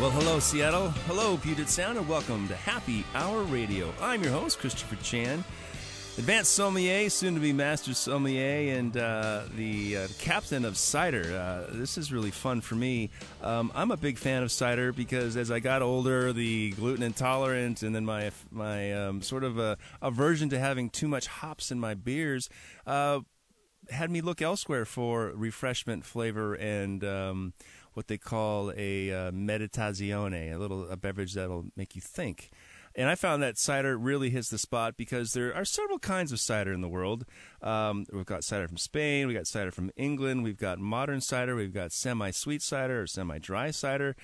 Well, hello, Seattle. Hello, Puget Sound, and welcome to Happy Hour Radio. I'm your host, Christopher Chan, advanced sommelier, soon to be master sommelier, and uh, the uh, captain of cider. Uh, this is really fun for me. Um, I'm a big fan of cider because as I got older, the gluten intolerant, and then my my um, sort of a aversion to having too much hops in my beers uh, had me look elsewhere for refreshment, flavor, and um, what they call a uh, meditazione, a little a beverage that'll make you think. And I found that cider really hits the spot because there are several kinds of cider in the world. Um, we've got cider from Spain, we've got cider from England, we've got modern cider, we've got semi-sweet cider or semi-dry cider.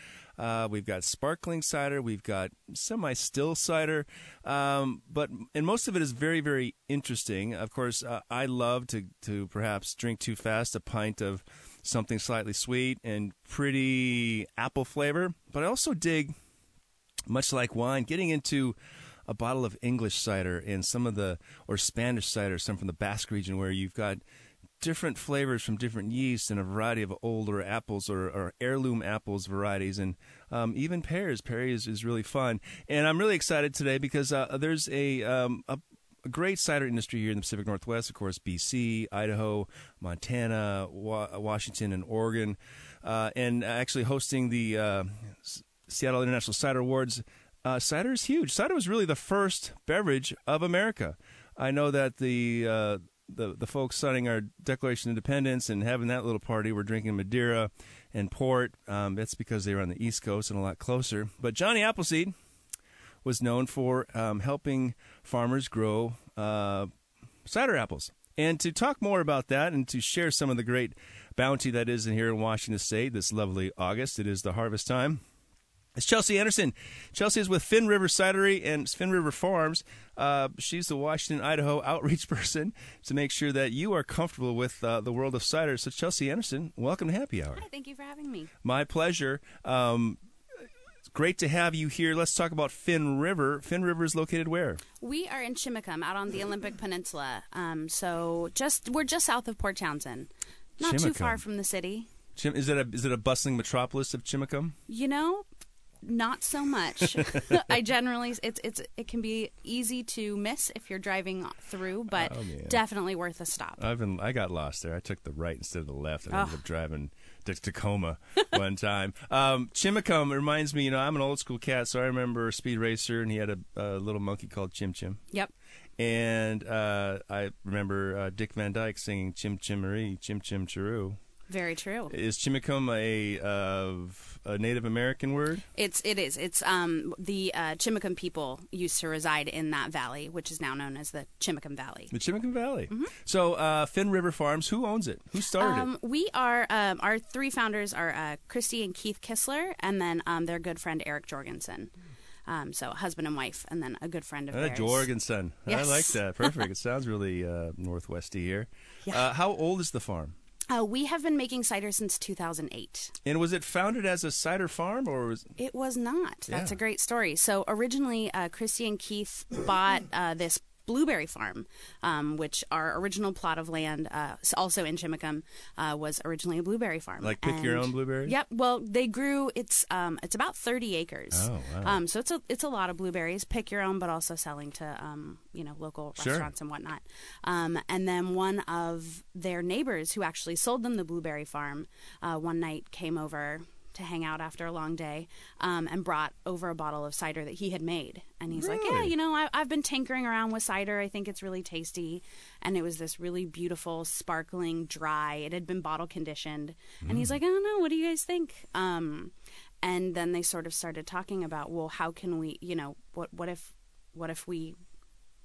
Uh, we've got sparkling cider. We've got semi-still cider, um, but and most of it is very, very interesting. Of course, uh, I love to to perhaps drink too fast a pint of something slightly sweet and pretty apple flavor. But I also dig, much like wine, getting into a bottle of English cider and some of the, or Spanish cider, some from the Basque region, where you've got different flavors from different yeasts and a variety of older apples or, or heirloom apples varieties and um, even pears. Perry is, is really fun. And I'm really excited today because uh, there's a, um, a a great cider industry here in the Pacific Northwest, of course, BC, Idaho, Montana, Wa- Washington, and Oregon, uh, and actually hosting the uh, Seattle International Cider Awards. Uh, cider is huge. Cider was really the first beverage of America. I know that the uh, the the folks signing our Declaration of Independence and having that little party were drinking Madeira and port. Um, that's because they were on the East Coast and a lot closer. But Johnny Appleseed was known for um, helping farmers grow uh, cider apples. And to talk more about that and to share some of the great bounty that is in here in Washington State this lovely August, it is the harvest time. It's Chelsea Anderson. Chelsea is with Finn River Cidery and Finn River Farms. Uh, she's the Washington, Idaho outreach person to make sure that you are comfortable with uh, the world of cider. So, Chelsea Anderson, welcome to Happy Hour. Hi, thank you for having me. My pleasure. Um, great to have you here. Let's talk about Finn River. Finn River is located where? We are in Chimacum, out on the Olympic Peninsula. Um, so just we're just south of Port Townsend, not too far from the city. Chim- is it a is it a bustling metropolis of Chimacum? You know, not so much. I generally it's it's it can be easy to miss if you're driving through, but Oh, definitely worth a stop. I've been I got lost there. I took the right instead of the left. and I ended Oh. up driving to Tacoma one time. Um, Chimacum reminds me. You know, I'm an old school cat, so I remember Speed Racer, and he had a, a little monkey called Chim Chim. yep. And uh, I remember uh, Dick Van Dyke singing Chim Chimmery, Chim Chim Chiroo. Very true. Is Chimacum a uh, a Native American word? It's it is. It's um the uh, Chimacum people used to reside in that valley, which is now known as the Chimacum Valley. The Chimacum Valley. So, uh, Finn River Farms, who owns it? Who started Um, we are um, our three founders are uh, Crystie and Keith Kisler, and then um, their good friend Eric Jorgensen. Um, so husband and wife, and then a good friend of it? Uh, theirs. Jorgensen. Yes. I like that. Perfect. it sounds really uh, northwesty here. Yeah. Uh, how old is the farm? Uh, we have been making cider since 2008. And was it founded as a cider farm, or was It was not. That's Yeah. a great story. So originally, uh, Crystie and Keith bought uh, this blueberry farm, um, which our original plot of land, uh, also in Chimacum, uh, was originally a blueberry farm. Like pick-your-own blueberries? Yep. Well, they grew. It's um, it's about 30 acres. Oh, wow. Um, so it's a it's a lot of blueberries. Pick your own, but also selling to um, you know local Sure. restaurants and whatnot. Um, and then one of their neighbors who actually sold them the blueberry farm uh, one night came over to hang out after a long day um, and brought over a bottle of cider that he had made. And he's like, Yeah, you know, I, I've been tinkering around with cider. I think it's really tasty. And it was this really beautiful, sparkling, dry. It had been bottle conditioned. And he's like, I don't know. What do you guys think? Um, and then they sort of started talking about, well, how can we, you know, what what if what if we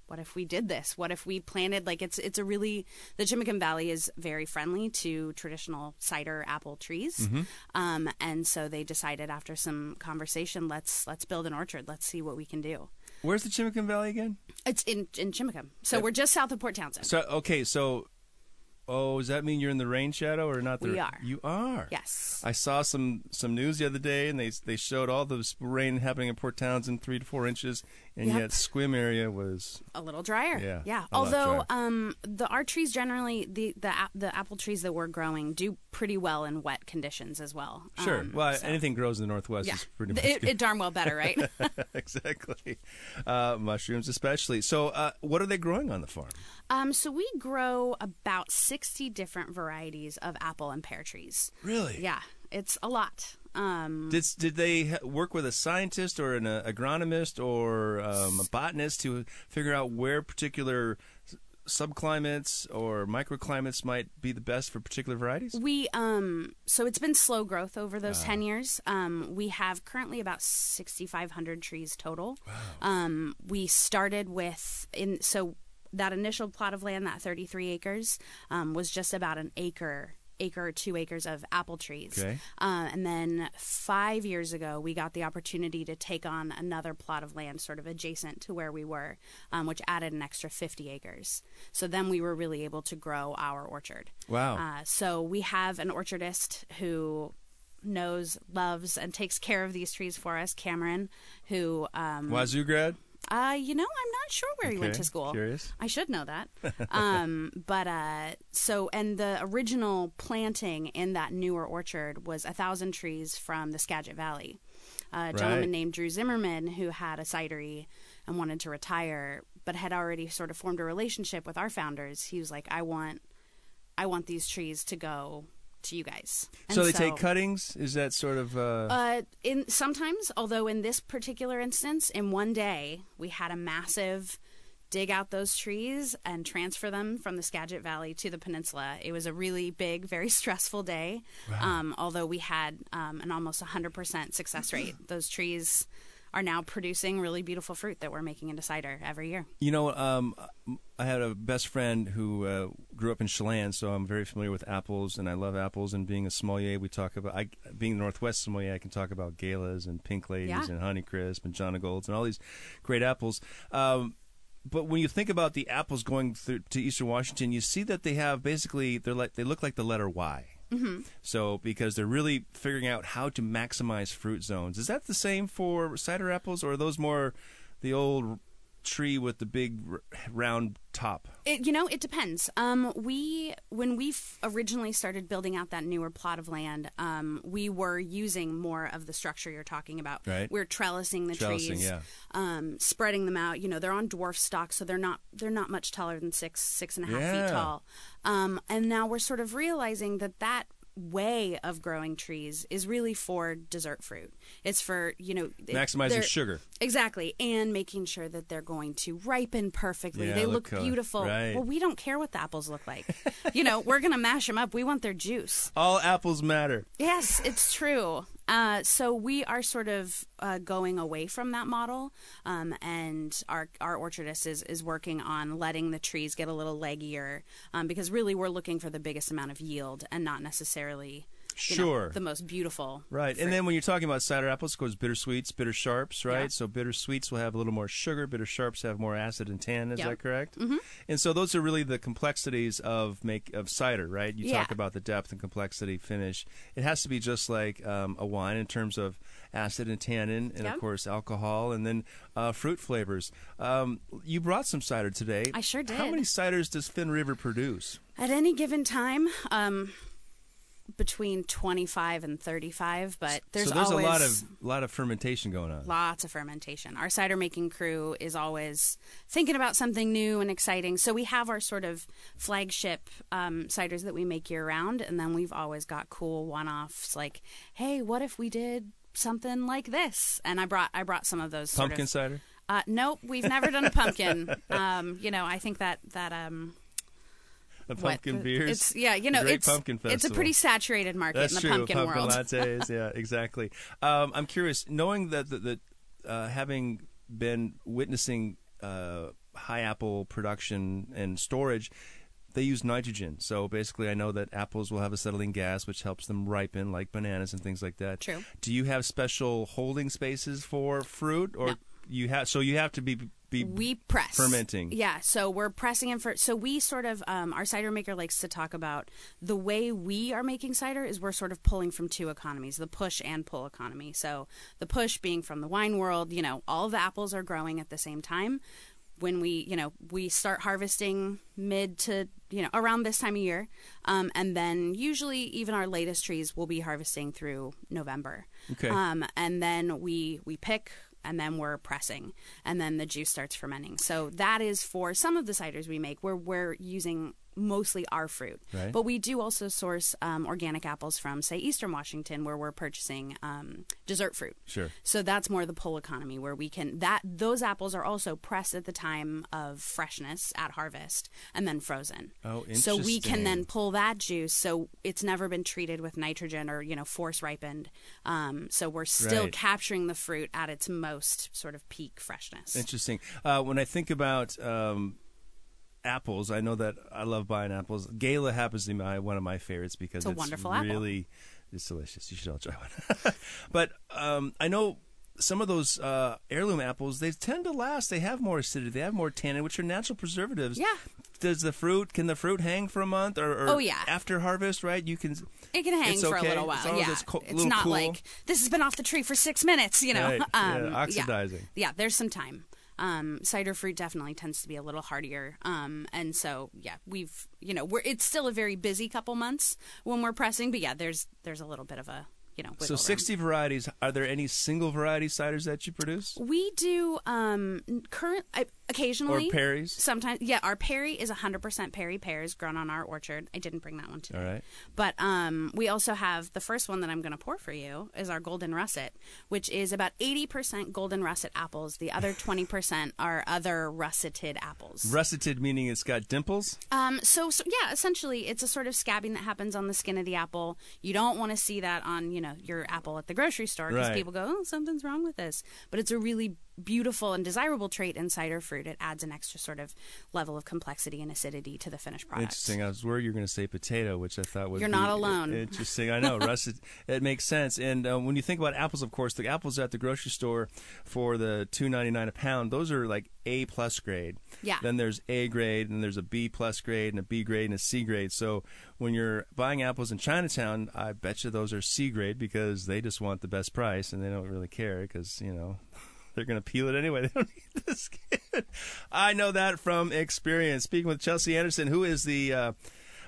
what if we did this? What if we planted like it's it's a really the Chimacum Valley is very friendly to traditional cider apple trees, Mm-hmm. um, and so they decided after some conversation, let's let's build an orchard. Let's see what we can do. Where's the Chimacum Valley again? It's in in Chimacum, so we're just south of Port Townsend. So okay, so oh, does that mean you're in the rain shadow or not? The, We are. You are. yes, I saw some some news the other day, and they they showed all the rain happening in Port Townsend, three to four inches, and Yep. yet Sequim area was a little drier. Yeah, yeah. Although um, the our trees generally the the the apple trees that we're growing do pretty well in wet conditions as well. sure. Um, well, so- anything grows in the northwest Yeah, is pretty much it, it darn well better, right? exactly. Uh, mushrooms, especially. So, uh, what are they growing on the farm? um, so we grow about sixty different varieties of apple and pear trees. Really? Yeah, it's a lot. Um, Did did they work with a scientist or an agronomist or um, a botanist to figure out where particular subclimates or microclimates might be the best for particular varieties? We um so it's been slow growth over those Ah. ten years. Um, we have currently about sixty five hundred trees total. Um, we started with in so that initial plot of land, that thirty three acres, um, was just about an acre acre or two acres of apple trees. Okay. Uh, and then five years ago, we got the opportunity to take on another plot of land sort of adjacent to where we were, um, which added an extra 50 acres. So then we were really able to grow our orchard. Wow. Uh, so we have an orchardist who knows, loves, and takes care of these trees for us, Cameron, who, um, Wazzu grad? Uh, you know, I'm not sure where he went Okay, to school. curious. I should know that. um, but uh, so, and the original planting in that newer orchard was a thousand trees from the Skagit Valley. A gentleman Right. named Drew Zimmerman who had a cidery and wanted to retire, but had already sort of formed a relationship with our founders. He was like, "I want, I want these trees to go to you guys." so And they take cuttings? Is that sort of. Uh, uh, in sometimes, although in this particular instance, in one day we had a massive dig out those trees and transfer them from the Skagit Valley to the peninsula. It was a really big, very stressful day. Um, although we had um, an almost 100% success rate. Those trees are now producing really beautiful fruit that we're making into cider every year. You know, um, I had a best friend who uh, grew up in Chelan, so I'm very familiar with apples, and I love apples. And being a sommelier, we talk about I, being a Northwest sommelier. I can talk about galas and pink ladies Yeah. and Honeycrisp and John Golds and all these great apples. Um, but when you think about the apples going through to Eastern Washington, you see that they have basically they're like they look like the letter Y. Mm-hmm. So because they're really figuring out how to maximize fruit zones. Is that the same for cider apples, or are those more the old tree with the big r- round top? It, you know, it depends. Um, we when we f- originally started building out that newer plot of land, um, we were using more of the structure you're talking about. Right. We're trellising the Trellising, trees, yeah. um, spreading them out. You know, they're on dwarf stock, so they're not they're not much taller than six six and a half Yeah. feet tall. Um, and now we're sort of realizing that that way of growing trees is really for dessert fruit. It's for you know Maximizing sugar. Exactly, and making sure that they're going to ripen perfectly. Yeah, they look look beautiful. Right. Well, we don't care what the apples look like. you know, we're going to mash them up. We want their juice. All apples matter. Yes, it's true. Uh, so we are sort of uh, going away from that model, um, and our our orchardist is is working on letting the trees get a little leggier, um, because really we're looking for the biggest amount of yield and not necessarily you know, Sure. the most beautiful. Right, fruit. and then when you're talking about cider apples, it goes bitter sweets, bitter sharps, right? Yeah. So bitter sweets will have a little more sugar, bitter sharps have more acid and tannin. Is Yep. that correct? Mm-hmm. And so those are really the complexities of make of cider, right? You Yeah. talk about the depth and complexity finish. It has to be just like um, a wine in terms of acid and tannin, and Yep. of course alcohol, and then uh, fruit flavors. Um, you brought some cider today. I sure did. How many ciders does Finn River produce? At any given time, um, between 25 and 35, but there's so there's always a lot of lot of fermentation going on. lots of fermentation. Our cider making crew is always thinking about something new and exciting. So we have our sort of flagship um, ciders that we make year round, and then we've always got cool one-offs like, "Hey, what if we did something like this?" And I brought I brought some of those sort Pumpkin of- cider. Uh, nope, we've never done a pumpkin. um, you know, I think that that um, The pumpkin beers. It's yeah, you know, it's pumpkin it's a pretty saturated market That's in the true. pumpkin, pumpkin world. lattes. Yeah, exactly. Um, I'm curious, knowing that that, that uh, having been witnessing uh, high apple production and storage, they use nitrogen. So basically, I know that apples will have acetylene gas, which helps them ripen, like bananas and things like that. True. Do you have special holding spaces for fruit, or No. you have? So you have to be be we press fermenting. yeah so we're pressing in for so we sort of um, our cider maker likes to talk about the way we are making cider is we're sort of pulling from two economies the push and pull economy so the push being from the wine world you know all the apples are growing at the same time when we you know we start harvesting mid to you know around this time of year um, and then usually even our latest trees will be harvesting through november Okay. um, and then we we pick and then we're pressing and then the juice starts fermenting. So that is for some of the ciders we make. Where we're using mostly our fruit Right. but we do also source um, organic apples from say eastern washington where we're purchasing um, dessert fruit Sure. so that's more the pull economy where we can that those apples are also pressed at the time of freshness at harvest and then frozen. Oh, interesting. So we can then pull that juice. So it's never been treated with nitrogen or you know force ripened. Um, so we're still Right. capturing the fruit at its most sort of peak freshness. Interesting. Uh, when I think about um, apples, I know that I love buying apples. Gala happens to be my, one of my favorites because It's a wonderful apple. really it's delicious. You should all try one. but um, I know some of those uh, heirloom apples they tend to last. They have more acidity. They have more tannin, which are natural preservatives. Yeah. Does the fruit? Can the fruit hang for a month or, or Oh, yeah. after harvest? Right. You can. It can hang It's for okay, a little while. as yeah, it's co- it's little not cool. like this has been off the tree for six minutes. You know, Right, yeah, Um, oxidizing. Yeah, there's some time. Um, cider fruit definitely tends to be a little hardier, um, and so yeah, we've you know we're it's still a very busy couple months when we're pressing, but yeah, there's there's a little bit of a you know. So wiggle room. sixty varieties. Are there any single variety ciders that you produce? We do um, current uh, occasionally Or Perry's? Sometimes, yeah. Our Perry is 100% Perry pears grown on our orchard. I didn't bring that one today. All right. But um, we also have the first one that I'm going to pour for you is our golden russet, which is about 80% golden russet apples. The other 20% are other russeted apples. Russeted meaning it's got dimples. Um, so, so yeah, essentially, it's a sort of scabbing that happens on the skin of the apple. You don't want to see that on you know your apple at the grocery store because Right. people go, "Oh, something's wrong with this." But it's a really beautiful and desirable trait in cider fruit. It adds an extra sort of level of complexity and acidity to the finished product. Interesting. I was worried you were going to say potato, which I thought was You're not alone. Interesting. I know. Russet. It makes sense. And um, when you think about apples, of course, the apples at the grocery store for the two ninety nine a pound, those are like A plus grade. Yeah. Then there's A grade, and there's a B plus grade, and a B grade, and a C grade. So when you're buying apples in Chinatown, I bet you those are C grade because they just want the best price and they don't really care because you know. They're going to peel it anyway. They don't need the skin. I know that from experience. Speaking with Chelsea Anderson, who is the uh,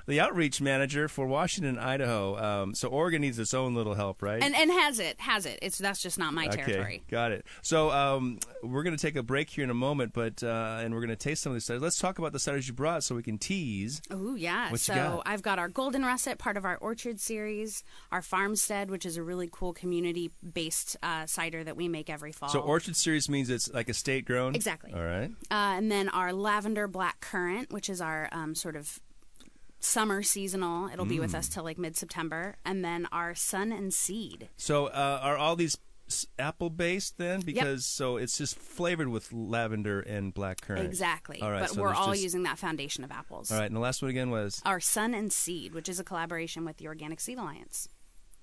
the outreach manager for Washington, Idaho. Um, so Oregon needs its own little help, right? and and has it has it. It's that's just not my Okay, territory. got it. So um, we're going to take a break here in a moment, but uh, and we're going to taste some of these ciders. Let's talk about the ciders you brought, so we can tease. Oh yeah. What you so got? I've got our Golden Russet, part of our Orchard series, our Farmstead, which is a really cool community-based uh, cider that we make every fall. So Orchard Series means it's like estate grown. Exactly. All right. Uh, and then our lavender black currant, which is our um, sort of summer seasonal. It'll be with Mm. us till like mid September. And then our sun and seed. So uh, are all these apple based then? Because so it's just flavored with lavender and black currant. Exactly. All right. but so we're there's all just- using that foundation of apples. All right. And the last one again was Our sun and seed, which is a collaboration with the Organic Seed Alliance.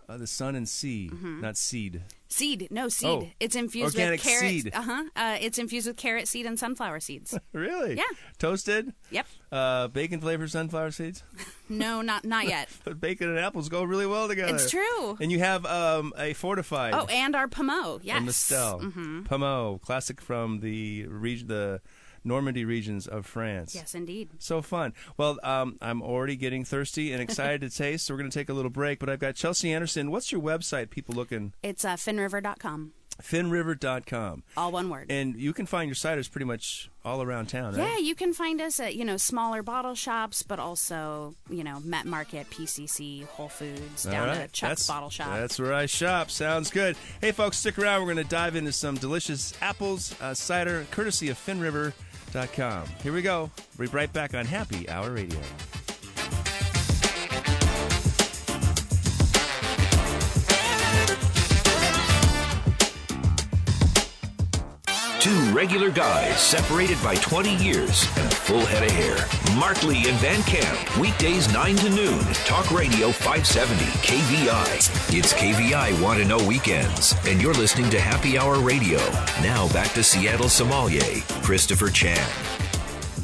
Uh, the sun and seed, Mm-hmm. not seed. Seed, no seed. Oh, it's infused organic with carrot. seed. Uh-huh. Uh It's infused with carrot seed and sunflower seeds. Really? Yeah. Toasted? yep. Uh, bacon flavored sunflower seeds? No, not not yet. But bacon and apples go really well together. It's true. And you have um, a fortified. Oh, and our pommeau. Yes. a Mistel. Mm-hmm. Pommeau, classic from the region, the Normandy regions of France. Yes, indeed. So fun. Well, um, I'm already getting thirsty and excited to taste, so we're going to take a little break. But I've got Chelsea Anderson. What's your website? People looking. It's uh, finnriver.com. Finnriver.com. All one word. And you can find your ciders pretty much all around town, right? Yeah, you can find us at you know smaller bottle shops, but also you know Met Market, PCC, Whole Foods, down All to right. Chuck's that's, Bottle Shop. That's where I shop. Sounds good. Hey, folks, stick around. We're going to dive into some delicious apples, uh, cider, courtesy of FinnRiver.com. Here we go. We'll be right back on Happy Hour Radio. Two regular guys separated by 20 years and a full head of hair. Mark Lee and Van Camp, weekdays 9 to noon. Talk Radio 570 KVI. It's KVI Want to Know Weekends, and you're listening to Happy Hour Radio. Now back to Seattle sommelier, Christopher Chan.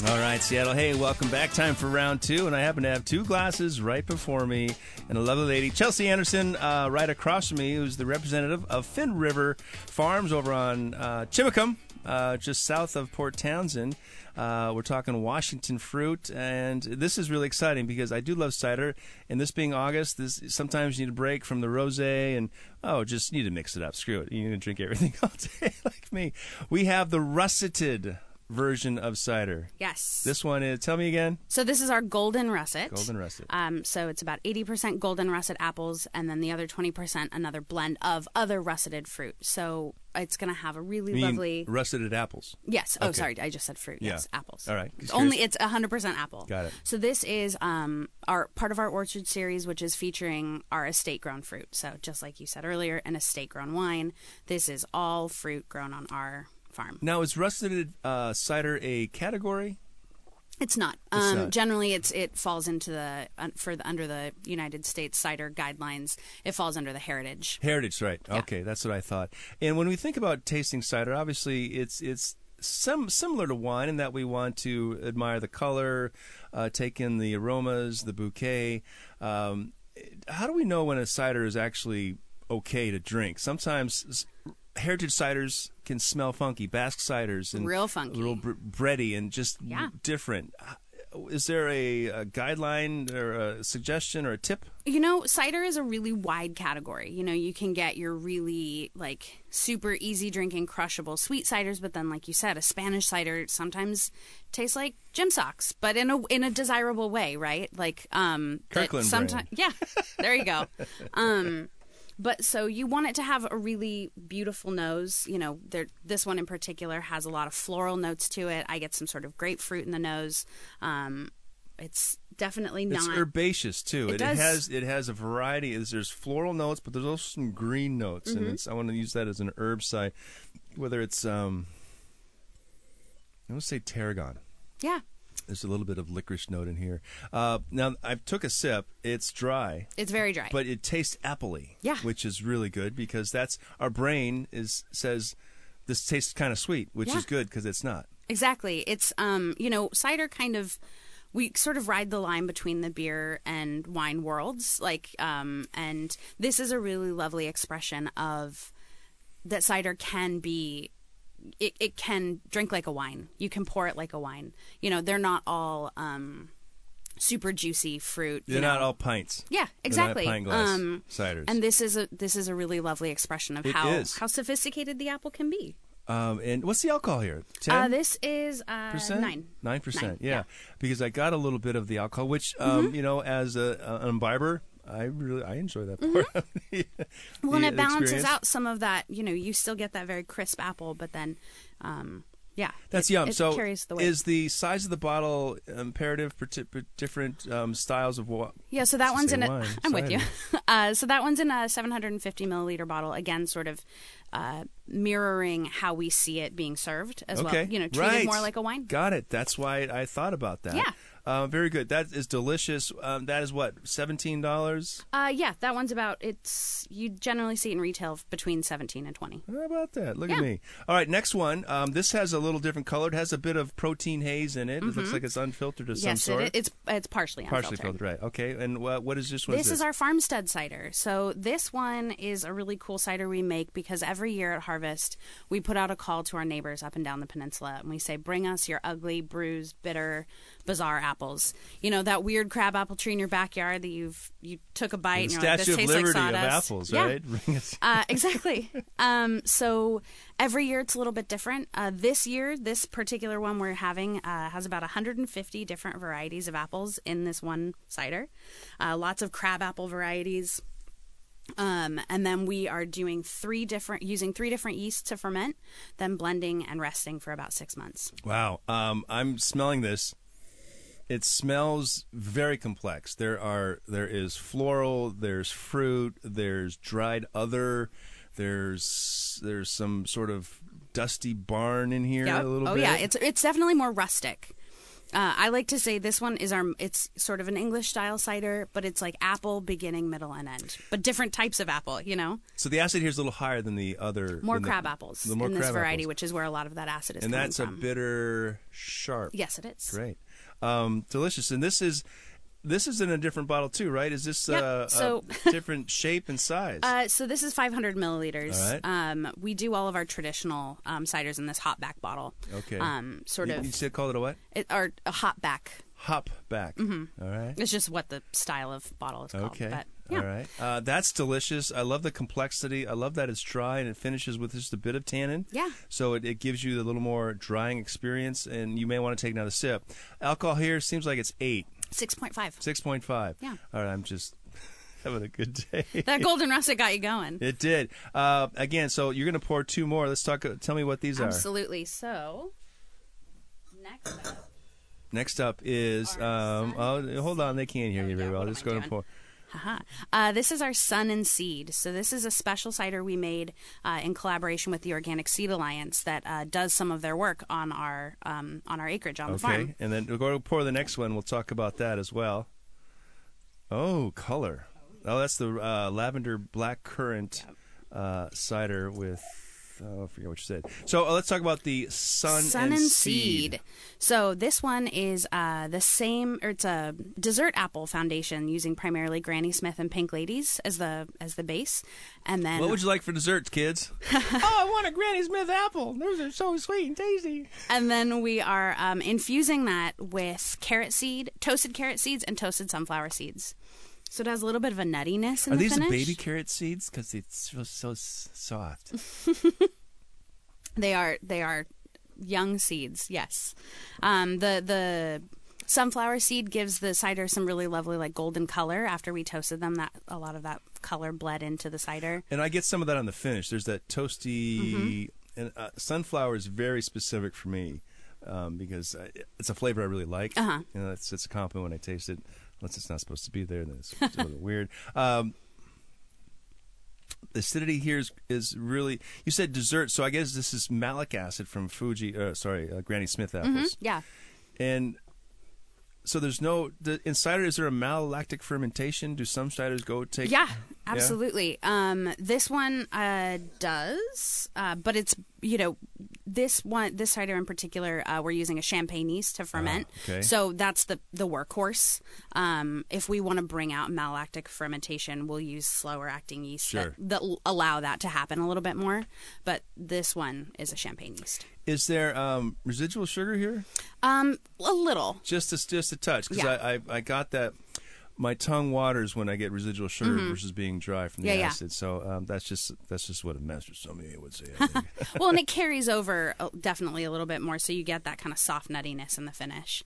All right, Seattle. Hey, welcome back. Time for round two, and I happen to have two glasses right before me, and a lovely lady, Chelsea Anderson, uh, right across from me, who's the representative of Finn River Farms over on uh, Chimacum, uh, just south of Port Townsend. Uh, we're talking Washington fruit, and this is really exciting because I do love cider. And this being August, this sometimes you need a break from the rosé, and oh, just need to mix it up. Screw it, you need to drink everything all day like me. We have the russeted version of cider. Yes. This one is. Tell me again. So this is our golden russet. Golden russet. Um, so it's about 80% golden russet apples, and then the other 20% another blend of other russeted fruit. So it's going to have a really You lovely. russeted apples. Yes. Oh, Okay. sorry. I just said fruit. Yeah. Yes, apples. All right. Only it's 100% apple. Got it. So this is um our part of our orchard series, which is featuring our estate grown fruit. So just like you said earlier, an estate grown wine. This is all fruit grown on our farm. Now, is russeted uh, cider a category? It's not. It's um, not. Generally, it's it falls into the un- for the under the United States cider guidelines. It falls under the heritage. Heritage, right? Yeah. Okay, that's what I thought. And when we think about tasting cider, obviously it's it's some similar to wine in that we want to admire the color, uh, take in the aromas, the bouquet. Um, how do we know when a cider is actually okay to drink? Sometimes heritage ciders can smell funky. Basque ciders and Real funky. real br- bready, and just Yeah. different. Is there a, a guideline or a suggestion or a tip? You know, cider is a really wide category. You know, you can get your really like super easy drinking, crushable sweet ciders, but then, like you said, a Spanish cider sometimes tastes like gym socks, but in a in a desirable way, right? Like, um, Kirkland sometimes, yeah, there you go. um, but so you want it to have a really beautiful nose. You know, there, this one in particular has a lot of floral notes to it. I get some sort of grapefruit in the nose. Um, it's definitely It's not. herbaceous too. It It, does. has it has a variety. There's, there's floral notes, but there's also some green notes, Mm-hmm. and it's I want to use that as an herb side. Whether it's um, I want to say tarragon. yeah, There's a little bit of licorice note in here. Uh, now I took a sip. It's dry, it's very dry. but it tastes appley. Yeah. which is really good because that's our brain is says this tastes kind of sweet, which Yeah. is good because it's not. Exactly. It's um, you know, cider kind of we sort of ride the line between the beer and wine worlds. Like um and this is a really lovely expression of that cider can be it, it can drink like a wine. You can pour it like a wine. You know, they're not all um super juicy fruit. They're not know. all pints. Yeah, not exactly. pint glass um, ciders. and this is a this is a really lovely expression of It how is. how sophisticated the apple can be. Um, and what's the alcohol here? Ten Uh, this is uh, nine. Nine percent. Yeah. yeah. Mm-hmm. because I got a little bit of the alcohol, which um, you know, as a, an imbiber, I really I enjoy that part. Mm-hmm. Well, and it balances experience. out some of that. You know, you still get that very crisp apple, but then, um, yeah, That's it, yum. It so, the is the size of the bottle imperative for different um, styles of what? yeah, so that one's in a. wine, I'm with you. Uh, so that one's in a 750 milliliter bottle. Again, sort of uh, mirroring how we see it being served as okay, well. You know, treated right. more like a wine. Got it. That's why I thought about that. Yeah. Uh, very good. That is delicious. Um, that is what seventeen dollars. Uh, yeah, that one's about. It's you generally see it in retail between 17 and 20. How about that? Look at me. All right, next one. Um, this has a little different color. It has a bit of protein haze in it. It looks like it's unfiltered of some Mm-hmm. yes, it, it's it's partially Partially filtered, right? Okay. And what what is this one? This is our farmstead cider. So this one is a really cool cider we make because every year at harvest we put out a call to our neighbors up and down the peninsula and we say, "Bring us your ugly, bruised, bitter, bizarre apples." You know that weird crab apple tree in your backyard that you've you took a bite the and you're like, Statue "This of tastes Liberty like of apples, Yeah. right? Uh, exactly. um, so every year it's a little bit different. Uh, this year, this particular one we're having uh, has about 150 different varieties of apples in this one cider. Uh, lots of crab apple varieties. Um, and then we are doing three different, using three different yeasts to ferment, then blending and resting for about six months. Wow. Um, I'm smelling this. It smells very complex. There are there is floral, there's fruit, there's dried other, there's there's some sort of dusty barn in here Yep. a little oh bit. yeah, it's it's definitely more rustic. Uh, I like to say this one is our. It's sort of an English style cider, but it's like apple, beginning, middle, and end. But different types of apple. You know, so the acid here is a little higher than the other. more than the- crab apples the more in this variety, apples. which is where a lot of that acid is and that's from. a bitter sharp. yes, it is. Great. Um, delicious. And this is this is in a different bottle too, right? Is this Yep. uh, So- a different shape and size? Uh, so this is 500 milliliters. Right. Um, we do all of our traditional um, ciders in this hot back bottle. Okay. Um, sort you, of, You said call it a what? it, or a hot back. Hop back. Mm-hmm. right. It's just what the style of bottle is called. Okay. But, yeah. All right. Uh, that's delicious. I love the complexity. I love that it's dry and it finishes with just a bit of tannin. Yeah. So it, it gives you a little more drying experience, and you may want to take another sip. Alcohol here seems like it's eight, 6.5. six point five. Yeah. All right. I'm just having a good day. That golden russet got you going. It did. Uh, again, so you're going to pour two more. Let's talk. Tell me what these are. Absolutely. So, next up. Next up is. Um, oh, hold on. They can't hear Oh, you very well. Just go to pour. Haha. Uh, this is our Sun and Seed. So this is a special cider we made uh, in collaboration with the Organic Seed Alliance that uh, does some of their work on our um, on our acreage on the farm. Okay, and then we'll go to pour the next one. We'll talk about that as well. Oh, color. Oh, that's the uh, lavender black currant uh, cider with. Oh, I forget what you said. So uh, let's talk about the sun, Sun and, seed. So this one is uh, the same, or it's a dessert apple foundation using primarily Granny Smith and Pink Ladies as the as the base, and then What would you like for desserts, kids? oh, I want a Granny Smith apple. Those are so sweet and tasty. and then we are um, infusing that with carrot seed, toasted carrot seeds, and toasted sunflower seeds. So it has a little bit of a nuttiness in Are the these the finish. baby carrot seeds? Because it's so, so soft. They are they are young seeds. Yes, um, the the sunflower seed gives the cider some really lovely like golden color. After we toasted them, that a lot of that color bled into the cider. And I get some of that on the finish. There's that toasty, Mhm. and uh, sunflower is very specific for me um, because I, it's a flavor I really like. Uh-huh. You know, it's, it's a compliment when I taste it. Unless it's not supposed to be there, then it's, it's a little weird. Um, the acidity here is, is really. You said dessert, so I guess this is malic acid from Fuji. Uh, sorry, uh, Granny Smith apples. Yeah. And so there's no the, in cider. Is there a malolactic fermentation? Do some ciders go take? Yeah, absolutely. Um, this one uh, does, uh, but it's you know this one this cider in particular uh, we're using a champagne yeast to ferment. Ah, okay. So that's the the workhorse. Um, if we want to bring out malolactic fermentation, we'll use slower acting yeast Sure. that, that allow that to happen a little bit more. But this one is a champagne yeast. Is there um, residual sugar here? Um, a little. Just a, just a touch because Yeah. I, I I got that. My tongue waters when I get residual sugar versus being dry from the Mm-hmm. Yeah, yeah. acid. So um, that's just that's just what a master sommelier would say. Well, and it carries over uh, definitely a little bit more, so you get that kind of soft nuttiness in the finish.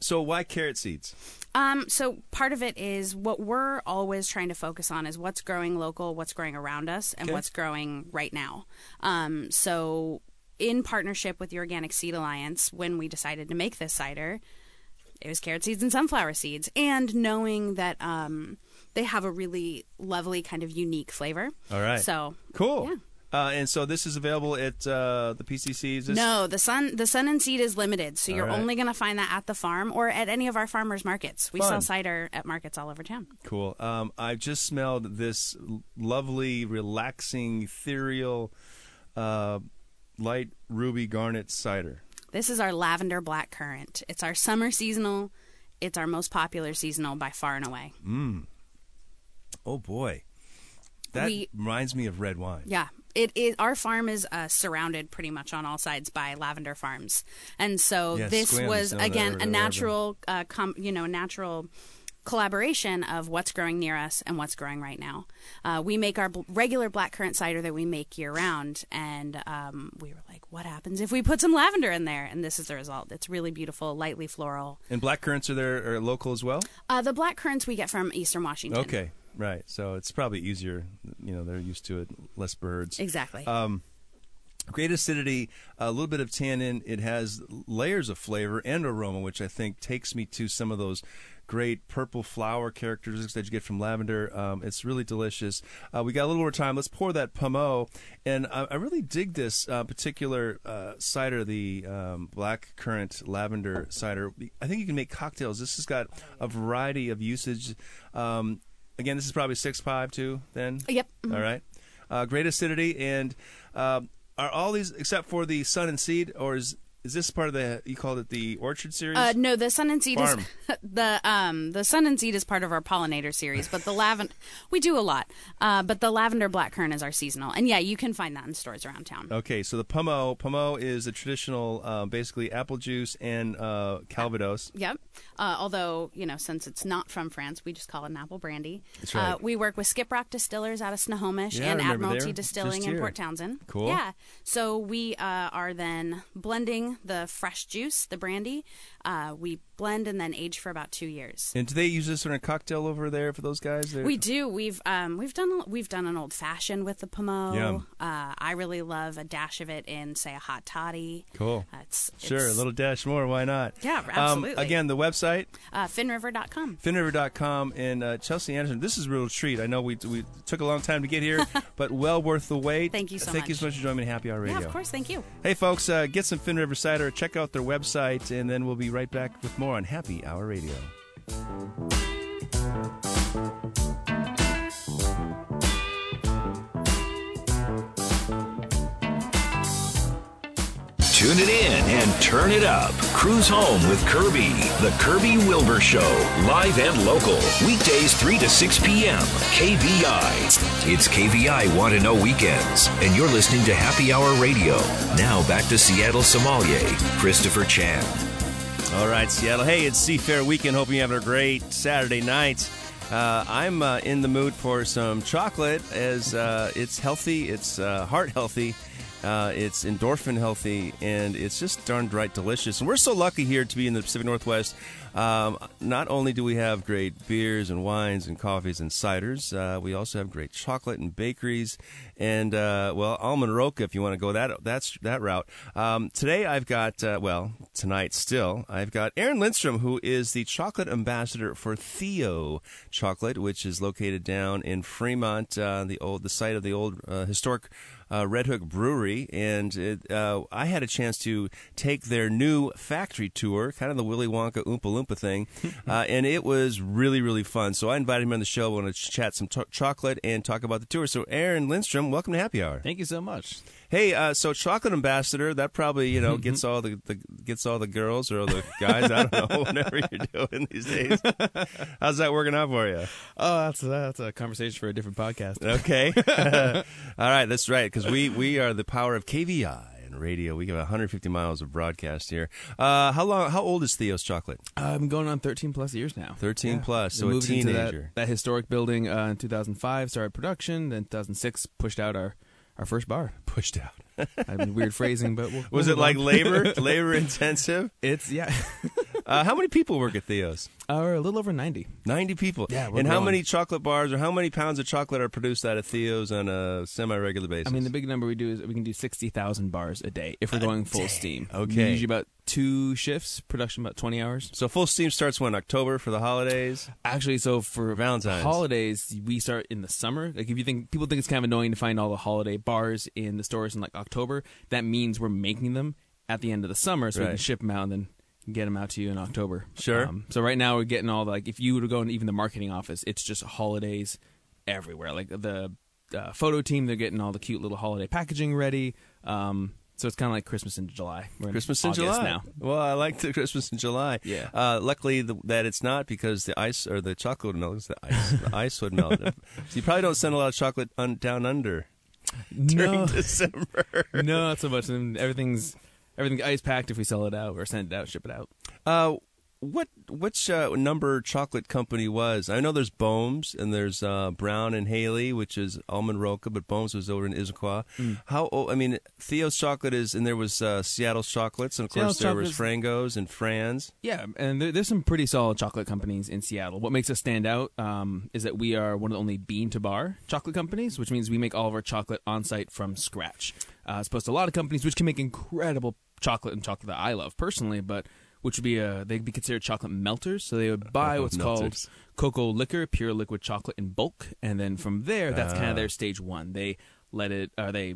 so why carrot seeds? Um, so part of it is what we're always trying to focus on is what's growing local, what's growing around us, and Okay. what's growing right now. Um, so in partnership with the Organic Seed Alliance, when we decided to make this cider, it was carrot seeds and sunflower seeds, and knowing that um, they have a really lovely kind of unique flavor. All right. So Cool. Yeah. Uh, and so this is available at uh, the PCCs. No, the sun the sun and seed is limited, so you're right. only going to find that at the farm or at any of our farmers markets. We Fun. sell cider at markets all over town. Cool. Um, I just smelled this lovely, relaxing, ethereal, uh, light ruby garnet cider. This is our lavender black currant. It's our summer seasonal. It's our most popular seasonal by far and away. Oh boy, that We- reminds me of red wine. Yeah. It is our farm is uh, surrounded pretty much on all sides by lavender farms, and so Yes, this was no, again no, a no, natural, uh, com- you know, natural collaboration of what's growing near us and what's growing right now. Uh, we make our bl- regular black currant cider that we make year round, and um, we were like, "What happens if we put some lavender in there?" And this is the result. It's really beautiful, lightly floral. And black currants are there are local as well. Uh, the black currants we get from Eastern Washington. Okay, right. So it's probably easier. You know, they're used to it. Less birds. Exactly. Um, great acidity, a little bit of tannin. It has layers of flavor and aroma, which I think takes me to some of those great purple flower characteristics that you get from lavender. Um, it's really delicious. Uh, we got a little more time. Let's pour that pommeau, and I, I really dig this uh, particular uh, cider, the um, black currant lavender cider. I think you can make cocktails. This has got a variety of usage. Um, again, this is probably six five too. Then Yep. Mhm. all right. Uh, great acidity, and um are all these except for the sun and seed, or is is this part of the you called it the orchard series? Uh, no, the sun and seed Farm. is the um the sun and seed is part of our pollinator series, but the lavender we do a lot. Uh, but the lavender blackcurrant is our seasonal, and yeah, you can find that in stores around town. Okay, so the pommeau, pommeau is a traditional, uh, basically apple juice and uh, Calvados. Yep. Uh, although you know, since it's not from France, we just call it an apple brandy. That's right. Uh, we work with Skip Rock Distillers out of Snohomish Yeah, and Admiralty there, Distilling in. Port Townsend. Cool. Yeah. So we uh, are then blending the fresh juice, the brandy. Uh, we blend and then age for about two years. And do they use this in a cocktail over there for those guys? They're- We do. We've um, we've done we've done an old fashioned with the. Yum. Uh, I really love a dash of it in say a hot toddy. Cool. Uh, it's, Sure, a little dash more. Why not? Yeah, Um, absolutely. again, the website, uh, finnriver.com. finnriver.com, and uh, Chelsea Anderson. This is a real treat. I know we we took a long time to get here, but well worth the wait. Thank you so much. Thank you so much for joining me Happy Hour Radio. Yeah, of course. Thank you. Hey, folks, uh, get some Finn River Check out their website, and then we'll be right back with more on Happy Hour Radio. Tune it in and turn it up. Cruise home with Kirby. The Kirby Wilbur Show. Live and local. Weekdays 3 to 6 p.m. KVI. It's KVI Want to Know Weekends. And you're listening to Happy Hour Radio. Now back to Seattle sommelier, Christopher Chan. All right, Seattle. Hey, it's Seafair Weekend. Hoping you're having a great Saturday night. Uh, I'm uh, in the mood for some chocolate as uh, it's healthy, it's uh, heart healthy, uh, it's endorphin healthy, and it's just darn right delicious. And we're so lucky here to be in the Pacific Northwest. Um, not only do we have great beers and wines and coffees and ciders, uh, we also have great chocolate and bakeries, and uh, well, almond roca if you want to go that that's that route. Um, today I've got uh, well tonight still I've got Aaron Lindstrom who is the chocolate ambassador for Theo Chocolate, which is located down in Fremont, uh, the old the site of the old uh, historic uh, Redhook Brewery, and it, uh, I had a chance to take their new factory tour, kind of the Willy Wonka Oompa Loompa thing, uh, and it was really really fun. So I invited him on the show. I want to chat some to- chocolate and talk about the tour. So Aaron Lindstrom, welcome to Happy Hour. Thank you so much. Hey, uh, so chocolate ambassador, that probably you know gets all the, the gets all the girls or the guys. I don't know, whatever you're doing these days. How's that working out for you? Oh, that's that's a conversation for a different podcast. Okay, all right, that's right because we we are the power of KVI and radio. We have 150 miles of broadcast here. Uh, how long? How old is Theo's chocolate? I'm going on 13 plus years now. 13 plus, so we a into that, teenager. that historic building uh, in 2005. Started production. Then 2006 pushed out our our first bar. Pushed out. I mean, weird phrasing, but we'll, Was we'll it like on. labor labor intensive? It's yeah, Uh, how many people work at Theo's? or a little over 90. 90 people. Yeah, we're and how growing. many chocolate bars or how many pounds of chocolate are produced out of Theo's on a semi-regular basis? I mean, the big number we do is we can do 60,000 bars a day if we're going full steam. Okay. usually about two shifts, production about 20 hours. so full steam starts when October for the holidays. Actually, so for Valentine's. holidays, we start in the summer. Like if you think people think it's kind of annoying to find all the holiday bars in the stores in like October, that means we're making them at the end of the summer, so we Right. can ship them out and then get them out to you in October. Sure. Um, so right now we're getting all the, like if you were to go in even the marketing office, it's just holidays everywhere. Like the uh, photo team, they're getting all the cute little holiday packaging ready. Um, so it's kind of like Christmas in July. In Christmas in August July. now. Well, I like the Christmas in July. Yeah. Uh, luckily the, that it's not because the ice or the chocolate would melt. The ice. the ice would melt. so you probably don't send a lot of chocolate un, down under during No. December. no, not so much. And everything's everything ice packed if we sell it out or send it out, ship it out. Uh, what which uh, number chocolate company was? I know there's Boehm's and there's uh, Brown and Haley, which is almond roca, but Boehm's was over in Issaquah. Mm. How? Oh, I mean, Theo's chocolate is, and there was uh, Seattle's chocolates, and of course Seattle's there was Frangos and Franz. Yeah, and there, there's some pretty solid chocolate companies in Seattle. What makes us stand out um, is that we are one of the only bean to bar chocolate companies, which means we make all of our chocolate on site from scratch, uh, as opposed to a lot of companies which can make incredible chocolate and chocolate that I love personally, but which would be a they'd be considered chocolate melters. So they would uh, buy Oh, what's called cocoa liquor, pure liquid chocolate in bulk, and then from there, that's kind Ah. of their stage one. They let it, or they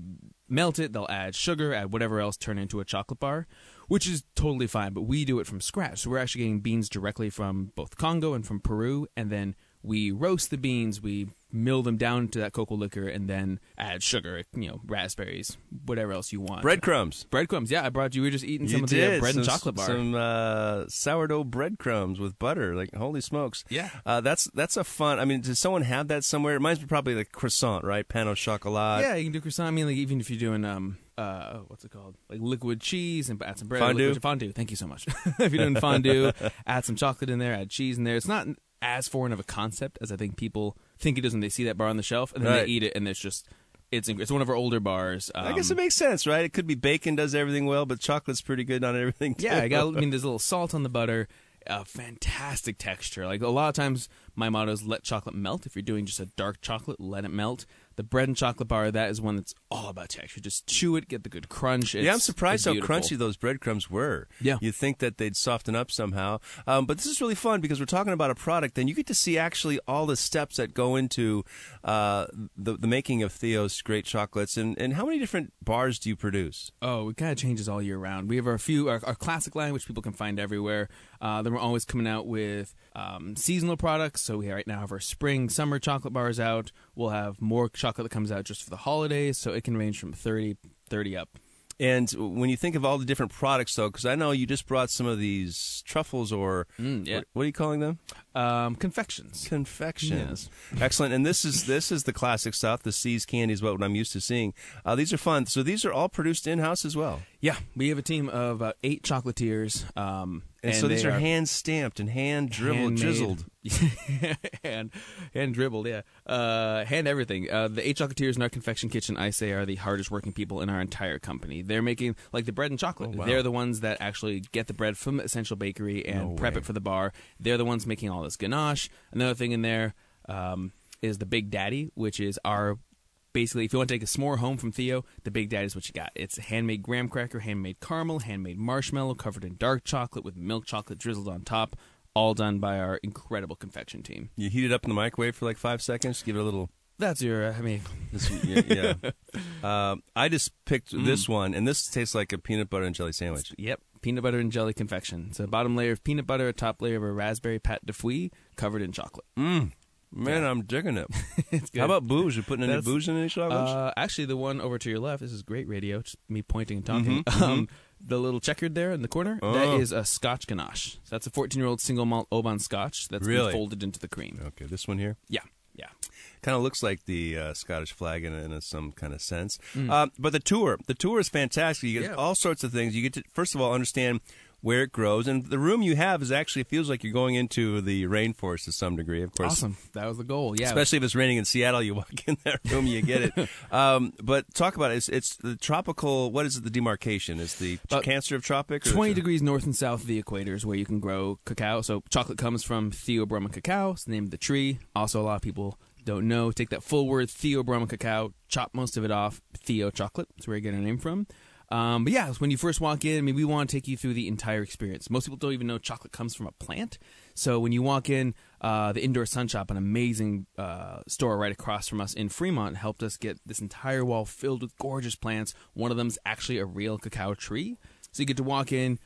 melt it. They'll add sugar, add whatever else, turn it into a chocolate bar, which is totally fine. But we do it from scratch. So we're actually getting beans directly from both Congo and from Peru, and then we roast the beans. We mill them down to that cocoa liquor, and then add sugar, you know, raspberries, whatever else you want. Breadcrumbs. breadcrumbs. Yeah, I brought you. We were just eating some you of the uh, did bread and chocolate bar. Some uh, sourdough breadcrumbs with butter. Like holy smokes! Yeah. uh, that's that's a fun. I mean, does someone have that somewhere? It reminds me probably like croissant, right? Pan au chocolat. yeah, you can do croissant. I mean, like even if you're doing um uh what's it called, like liquid cheese and add some bread. Fondue? liquid- fondue. Thank you so much. if you're doing fondue, add some chocolate in there, add cheese in there. It's not as foreign of a concept as I think people think it is when they see that bar on the shelf and then Right. they eat it and it's just it's it's one of our older bars. Um, I guess it makes sense, right? It could be bacon does everything well, but chocolate's pretty good on everything. Too. Yeah, I got. I mean, there's a little salt on the butter. A fantastic texture. Like a lot of times, my motto is let chocolate melt. If you're doing just a dark chocolate, let it melt. The bread and chocolate bar, that is one that's all about texture. Just chew it, get the good crunch. yeah, I'm surprised it's how crunchy those breadcrumbs were. Yeah. You'd think that they'd soften up somehow. Um, but this is really fun because we're talking about a product, and you get to see actually all the steps that go into uh, the, the making of Theo's great chocolates. And, and how many different bars do you produce? Oh, it kind of changes all year round. We have our few, our, our classic line, which people can find everywhere. Uh, then we're always coming out with um, seasonal products. So we right now have our spring, summer chocolate bars out. We'll have more chocolate that comes out just for the holidays. So it can range from 30, 30 up. And when you think of all the different products, though, because I know you just brought some of these truffles or Mm, yeah. what, what are you calling them? Um, confections. Confections. Excellent. And this is this is the classic stuff. The See's candy is what I'm used to seeing. Uh, these are fun. So these are all produced in house as well. Yeah, we have a team of about eight chocolatiers. Um, And, so these they are, hand stamped and hand dribbled, drizzled. hand, hand dribbled, yeah. Uh, hand everything. Uh, the eight chocolatiers in our confection kitchen, I say, are the hardest working people in our entire company. They're making, like, the bread and chocolate. Oh, wow. They're the ones that actually get the bread from Essential Bakery and No prep way. it for the bar. They're the ones making all this ganache. Another thing in there um, is the Big Daddy, which is our basically, if you want to take a s'more home from Theo, the Big Daddy is what you got. It's a handmade graham cracker, handmade caramel, handmade marshmallow covered in dark chocolate with milk chocolate drizzled on top, all done by our incredible confection team. You heat it up in the microwave for like five seconds. Give it a little. That's your, uh, I mean, This, yeah. yeah. Um, I just picked Mm. this one, and this tastes like a peanut butter and jelly sandwich. yep, peanut butter and jelly confection. So, bottom layer of peanut butter, a top layer of a raspberry pate de fruits covered in chocolate. Mm. Man, I'm digging it. it's good. How about booze? You putting any That's- booze in any chocolates? Uh, actually, the one over to your left, this is great radio, just me pointing and talking. Mhm, Um, the little checkered there in the corner, Oh. that is a Scotch ganache. So that's a 14 year old single malt Oban Scotch that's been Really? folded into the cream. okay, this one here. Yeah, yeah. kind of looks like the uh, Scottish flag in, in some kind of sense. Mm. Uh, but the tour, the tour is fantastic. You get Yeah. all sorts of things. You get to first of all understand where it grows, and the room you have is actually feels like you're going into the rainforest to some degree. Of course, Awesome. That was the goal. Yeah. Especially if it's raining in Seattle, you walk in that room, you get it. um, but talk about it. It's, it's the tropical. What is it? The demarcation is the About cancer of tropic. Or the 20 degrees north and south of the equator is where you can grow cacao. So chocolate comes from Theobroma cacao. It's the name of the tree. Also, a lot of people don't know. Take that full word, Theobroma cacao, chop most of it off, Theo chocolate. That's where you get our name from. Um, but yeah, when you first walk in, I mean, we want to take you through the entire experience. Most people don't even know chocolate comes from a plant. So when you walk in, uh, the Indoor Sun Shop, an amazing uh, store right across from us in Fremont, helped us get this entire wall filled with gorgeous plants. One of them's actually a real cacao tree. So you get to walk in,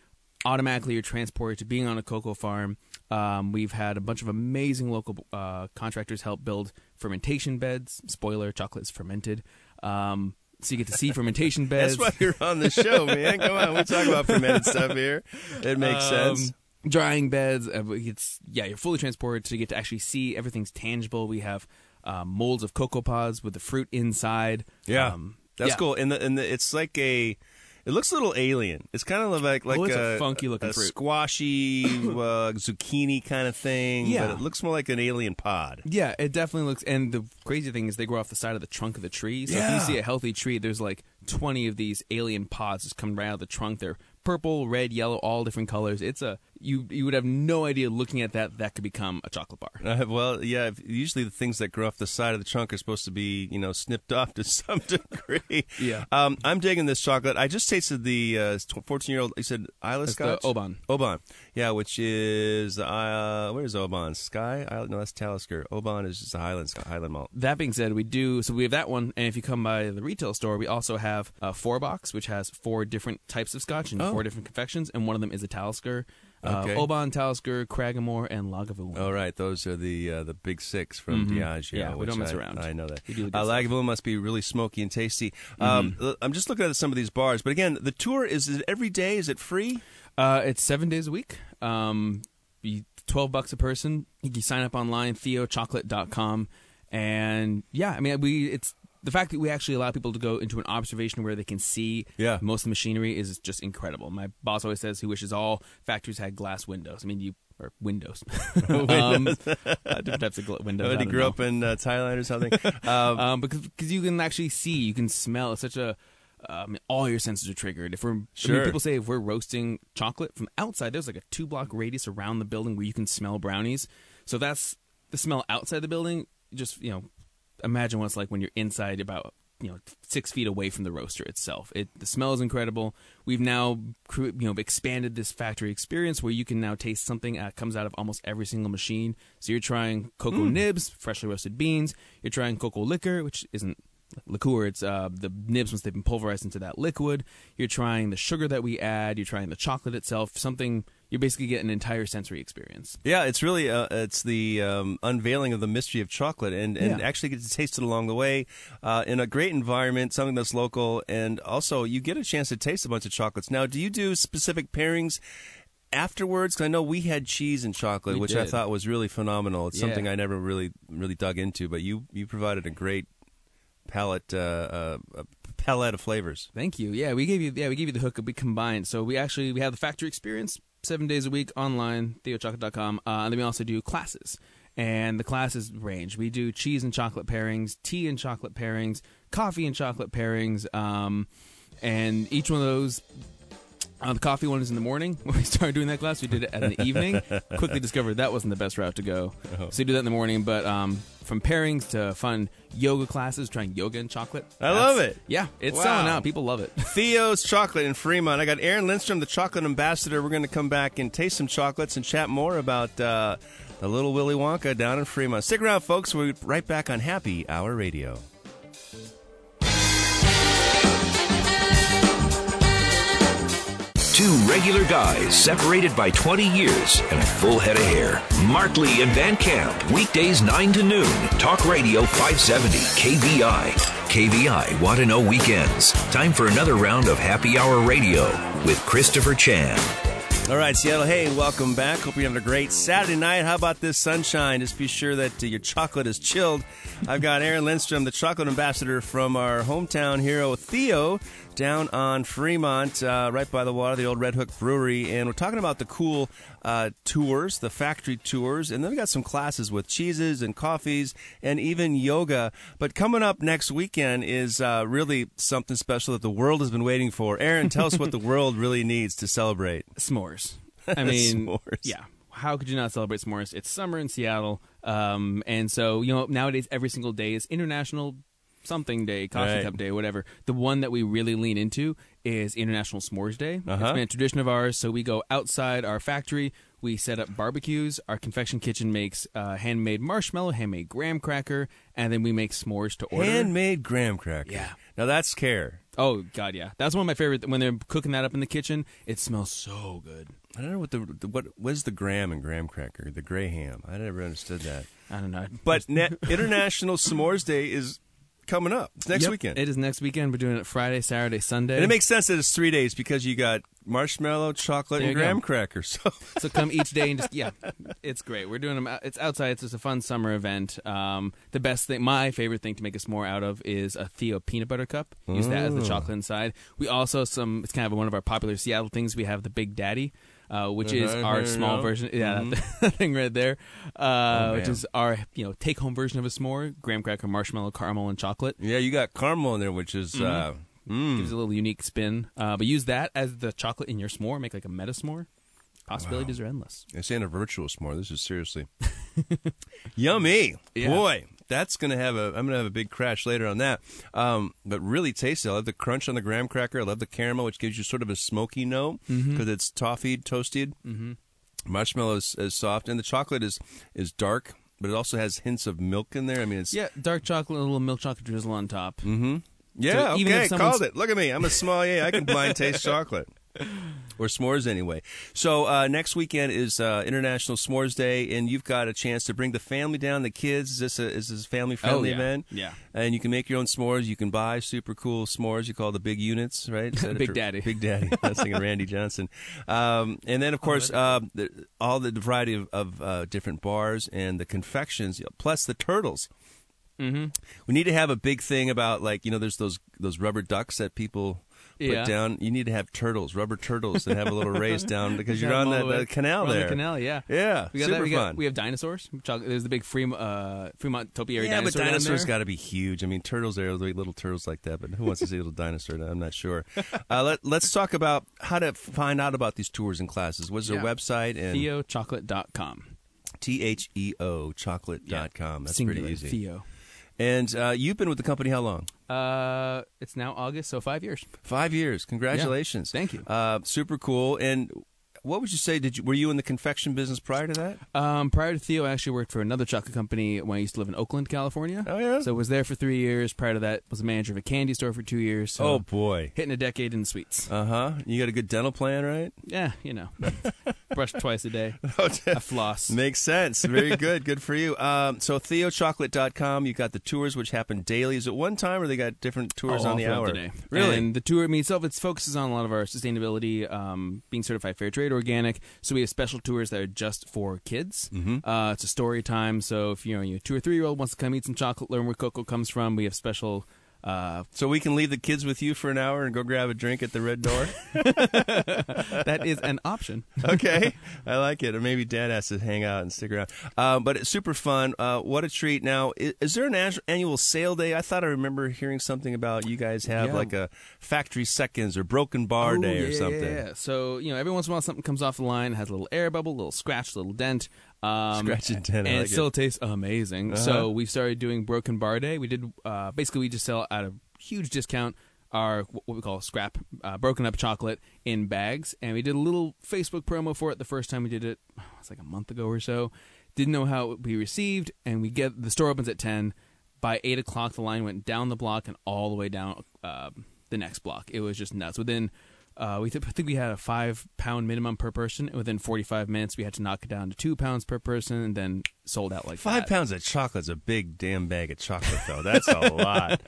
automatically you're transported to being on a cocoa farm. Um, we've had a bunch of amazing local uh, contractors help build fermentation beds. Spoiler: chocolate is fermented. Um, so you get to see fermentation beds. That's why you're on the show, man. Come on, we talk about fermented stuff here. It makes Um, sense. Drying beds. Uh, it's yeah, you're fully transported, so you get to actually see everything's tangible. We have um, molds of cocoa pods with the fruit inside. Yeah, Um, that's yeah. cool. And the, and the, it's like a. It looks a little alien. It's kind of like like Oh, it's a a, funky-looking a fruit. squashy uh, zucchini kind of thing. Yeah. but it looks more like an alien pod. Yeah, it definitely looks. And the crazy thing is, they grow off the side of the trunk of the tree. So if you see a healthy tree, there's like twenty of these alien pods just coming right out of the trunk. They're purple, red, yellow, all different colors. It's a you you would have no idea looking at that that could become a chocolate bar. Uh, well, yeah. if- Usually, the things that grow off the side of the trunk are supposed to be, you know, snipped off to some degree. Yeah. Um, I'm digging this chocolate. I just tasted the uh, 14 year old. You said Islay Scotch. Oban. Oban. Yeah, which is uh, where is Oban? Skye Island? No, that's Talisker. Oban is just a Highland Highland malt. That being said, we do so we have that one, and if you come by the retail store, we also have a four box, which has four different types of scotch and Oh. four different confections, and one of them is a Talisker, uh, Oban, Talisker, Cragganmore, and Lagavulin. Oh, right. Those are the uh, the big six from Mhm. Diageo. Yeah, we don't mess I- around. I know that. We do the good Uh. Mm-hmm. Lagavulin must be really smoky and tasty. Um, l- I'm just looking at some of these bars, but again, the tour is it every day? Is it free? Uh, it's seven days a week. Um, be twelve bucks a person. You can sign up online, theochocolate.com. and yeah, I mean, we it's the fact that we actually allow people to go into an observation where they can see Yeah. most of the machinery is just incredible. My boss always says he wishes all factories had glass windows. I mean, you or windows, um, uh, different types of gl- windows. Oh, he grew know. up in uh, Thailand or something? um, um, because because you can actually see, you can smell. It's such a um, all your senses are triggered. If we're, I mean, people say if we're roasting chocolate from outside, there's like a two block radius around the building where you can smell brownies. So that's the smell outside the building. Just you know, imagine what it's like when you're inside about you know six feet away from the roaster itself. It the smell is incredible. We've now you know expanded this factory experience where you can now taste something that comes out of almost every single machine. So you're trying cocoa hmm. nibs, freshly roasted beans. You're trying cocoa liquor, which isn't liqueur. It's uh, the nibs once they've been pulverized into that liquid. You're trying the sugar that we add. You're trying the chocolate itself. Something you basically get an entire sensory experience. yeah, it's really uh, it's the um, unveiling of the mystery of chocolate, and, and Yeah. actually get to taste it along the way uh, in a great environment, something that's local, and also you get a chance to taste a bunch of chocolates. Now, do you do specific pairings? afterwards? Cause I know we had cheese and chocolate, We which I thought was really phenomenal. It's Yeah. something I never really really dug into, but you you provided a great palette uh, uh, palette of flavors. Thank you. Yeah, we gave you yeah we gave you the hook. We combined. So we actually we have the factory experience seven days a week online theochocolate.com, uh, and then we also do classes. And the classes range. We do cheese and chocolate pairings, tea and chocolate pairings, coffee and chocolate pairings, um, and each one of those. Uh, the coffee one is in the morning. When we started doing that class, we did it at an evening. Quickly discovered that wasn't the best route to go. Oh. So we do that in the morning. But um, from pairings to fun yoga classes, trying yoga and chocolate. I love it. Yeah, it's Wow. selling out. People love it. Theo's Chocolate in Fremont. I got Aaron Lindstrom, the chocolate ambassador. We're going to come back and taste some chocolates and chat more about uh, the little Willy Wonka down in Fremont. Stick around, folks. We're right back on Happy Hour Radio. Two regular guys separated by 20 years and a full head of hair. Mark Lee and Van Camp, weekdays 9 to noon. Talk Radio 570, KVI. KVI Want to Know Weekends. Time for another round of Happy Hour Radio with Christopher Chan. All right, Seattle. Hey, welcome back. Hope you're having a great Saturday night. How about this sunshine? Just be sure that uh, your chocolate is chilled. I've got Aaron Lindstrom, the chocolate ambassador from our hometown hero, Theo, down on Fremont, uh, right by the water, the old Redhook Brewery. And we're talking about the cool uh, tours, the factory tours. And then we got some classes with cheeses and coffees and even yoga. But coming up next weekend is uh, really something special that the world has been waiting for. Aaron, tell us what the world really needs to celebrate. S'mores. I mean, S'mores. yeah. How could you not celebrate s'mores? It's summer in Seattle, um, and so you know nowadays every single day is International Something Day, Coffee Right. Cup Day, whatever. The one that we really lean into is International S'mores Day. Uh-huh. It's been a tradition of ours. So we go outside our factory. We set up barbecues. Our confection kitchen makes uh, handmade marshmallow, handmade graham cracker, and then we make s'mores to order. Handmade graham cracker. Yeah. Now that's care. Oh God, yeah, that's one of my favorite. When they're cooking that up in the kitchen, it smells so good. I don't know what the, the what was the graham and graham cracker, the gray ham. I never understood that. I don't know, But ne- International S'mores Day is coming up. It's next Yep, weekend. It is next weekend. We're doing it Friday, Saturday, Sunday. and it makes sense that it's three days because you got marshmallow, chocolate, There and you go. graham cracker. So so come each day and just yeah, it's great. We're doing them. out- It's outside. It's just a fun summer event. Um, the best thing, my favorite thing to make us more out of is a Theo peanut butter cup. Use that as the chocolate inside. We also some. It's kind of one of our popular Seattle things. We have the Big Daddy. Uh, which is our small version, yeah, Mhm. that thing right there, uh, which is our you know take home version of a s'more: graham cracker, marshmallow, caramel, and chocolate. yeah, you got caramel in there, which is uh, Gives a little unique spin. Uh, but use that as the chocolate in your s'more. Make like a meta s'more. Possibilities are endless. This ain't a virtual s'more. This is seriously yummy. Yeah. Boy, that's gonna have a. I'm gonna have a big crash later on that. Um, but really tasty. I love the crunch on the graham cracker. I love the caramel, which gives you sort of a smoky note because it's toffee toasted. Mm-hmm. Marshmallow is, is soft, and the chocolate is is dark, but it also has hints of milk in there. I mean, it's Yeah, dark chocolate, a little milk chocolate drizzle on top. Yeah, So okay, called it. Look at me. I'm a sommelier. I can blind taste chocolate. Or s'mores anyway. So uh, next weekend is uh, International S'mores Day, and you've got a chance to bring the family down, the kids. Is this a, is this a family friendly Oh, yeah. event? Yeah. And you can make your own s'mores. You can buy super cool s'mores. You call the big units, right? Is that it Big Daddy. Big Daddy. Was thinking Randy Johnson. Um, and then of course uh, the, all the variety of, of uh, different bars and the confections, plus the turtles. Mm-hmm. We need to have a big thing about like you know there's those those rubber ducks that people put Yeah. down. You need to have turtles, rubber turtles, and have a little race down because you're on that the canal there. The canal, yeah. Yeah, We got super that. We, fun. got, we have dinosaurs. There's the big Fremont, uh, Fremont topiary yeah, but dinosaur down dinosaurs got to be huge. I mean, turtles there, little turtles like that. But who wants to see a little dinosaur? I'm not sure. Uh, let, let's talk about how to find out about these tours and classes. What's their Yeah. website? And TheoChocolate.com. T H E O chocolate.com. That's Singular, pretty easy. Theo. And uh, you've been with the company how long? Uh, it's now August, so five years. Five years. Congratulations. Thank you. Uh, super cool. And what would you say? Did you were you in the confection business prior to that? Um, prior to Theo, I actually worked for another chocolate company when I used to live in Oakland, California. Oh, yeah? So was there for three years. Prior to that, was a manager of a candy store for two years. So oh boy. hitting a decade in the sweets. Uh huh. You got a good dental plan, right? Yeah, you know, brush twice a day. Oh, I floss. Makes sense. Very good. Good for you. Um, so theochocolate.com, you got the tours which happen daily. Is it one time or they got different tours Oh, on the hour? day. Really? And the tour, I mean, itself, it focuses on a lot of our sustainability, um, being certified fair trade organic. So we have special tours that are just for kids. Mm-hmm. Uh, it's a story time. So if you know, your two or three year old wants to come eat some chocolate, learn where cocoa comes from, we have special. Uh, so we can leave the kids with you for an hour and go grab a drink at the red door? that is an option. okay. I like it. Or maybe dad has to hang out and stick around. Uh, but it's super fun. Uh, what a treat. Now, is, is there an an- annual sale day? I thought I remember hearing something about you guys have Yeah. like a factory seconds or broken bar Oh, day or yeah, something. Yeah, yeah. So you know, every once in a while, something comes off the line, has a little air bubble, a little scratch, a little dent. Um, Scratch and I and like it still tastes amazing. Uh-huh. So we started doing Broken Bar Day. We did uh, basically we just sell at a huge discount our what we call scrap uh, broken up chocolate in bags, and we did a little Facebook promo for it the first time we did it. It's like a month ago or so. Didn't know how it would be received, and we get the store opens at ten. By eight o'clock, the line went down the block and all the way down uh, the next block. It was just nuts. Within uh, we th- I think we had a five pound minimum per person, and within 45 minutes, we had to knock it down to two pounds per person, and then sold out like Five that. pounds of chocolate's a big damn bag of chocolate, though. That's a lot.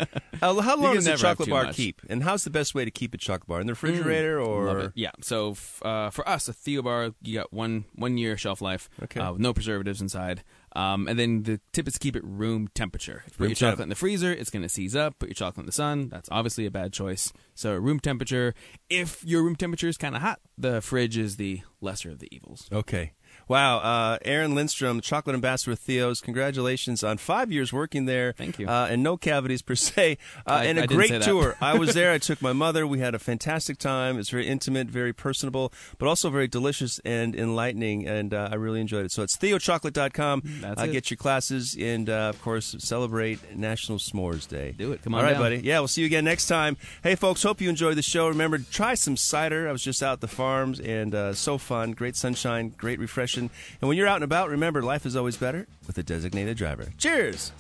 Uh, how long does a chocolate bar much. keep? And how's the best way to keep a chocolate bar in the refrigerator or? Mm, it. Yeah. So f- uh, for us, a Theo bar, you got one one year shelf life, Okay. uh, with no preservatives inside. Um, and then the tip is to keep it room temperature. If you put Room your chocolate temp. in the freezer, it's going to seize up. Put your chocolate in the sun, that's obviously a bad choice. So room temperature. If your room temperature is kind of hot, the fridge is the lesser of the evils. Okay. Wow. Uh, Aaron Lindstrom, chocolate ambassador with Theo's. Congratulations on five years working there. Thank you. Uh, and no cavities per se. Uh, I- and a I great tour. I was there. I took my mother. We had a fantastic time. It's very intimate, very personable, but also very delicious and enlightening. And uh, I really enjoyed it. So it's theochocolate.com. That's uh, it. Get your classes and, uh, of course, celebrate National S'mores Day. Do it. Come on right, down. buddy. Yeah, we'll see you again next time. Hey, folks, hope you enjoyed the show. Remember, try some cider. I was just out at the farms and uh, so fun. Great sunshine, great refreshing. And when you're out and about, remember, life is always better with a designated driver. Cheers.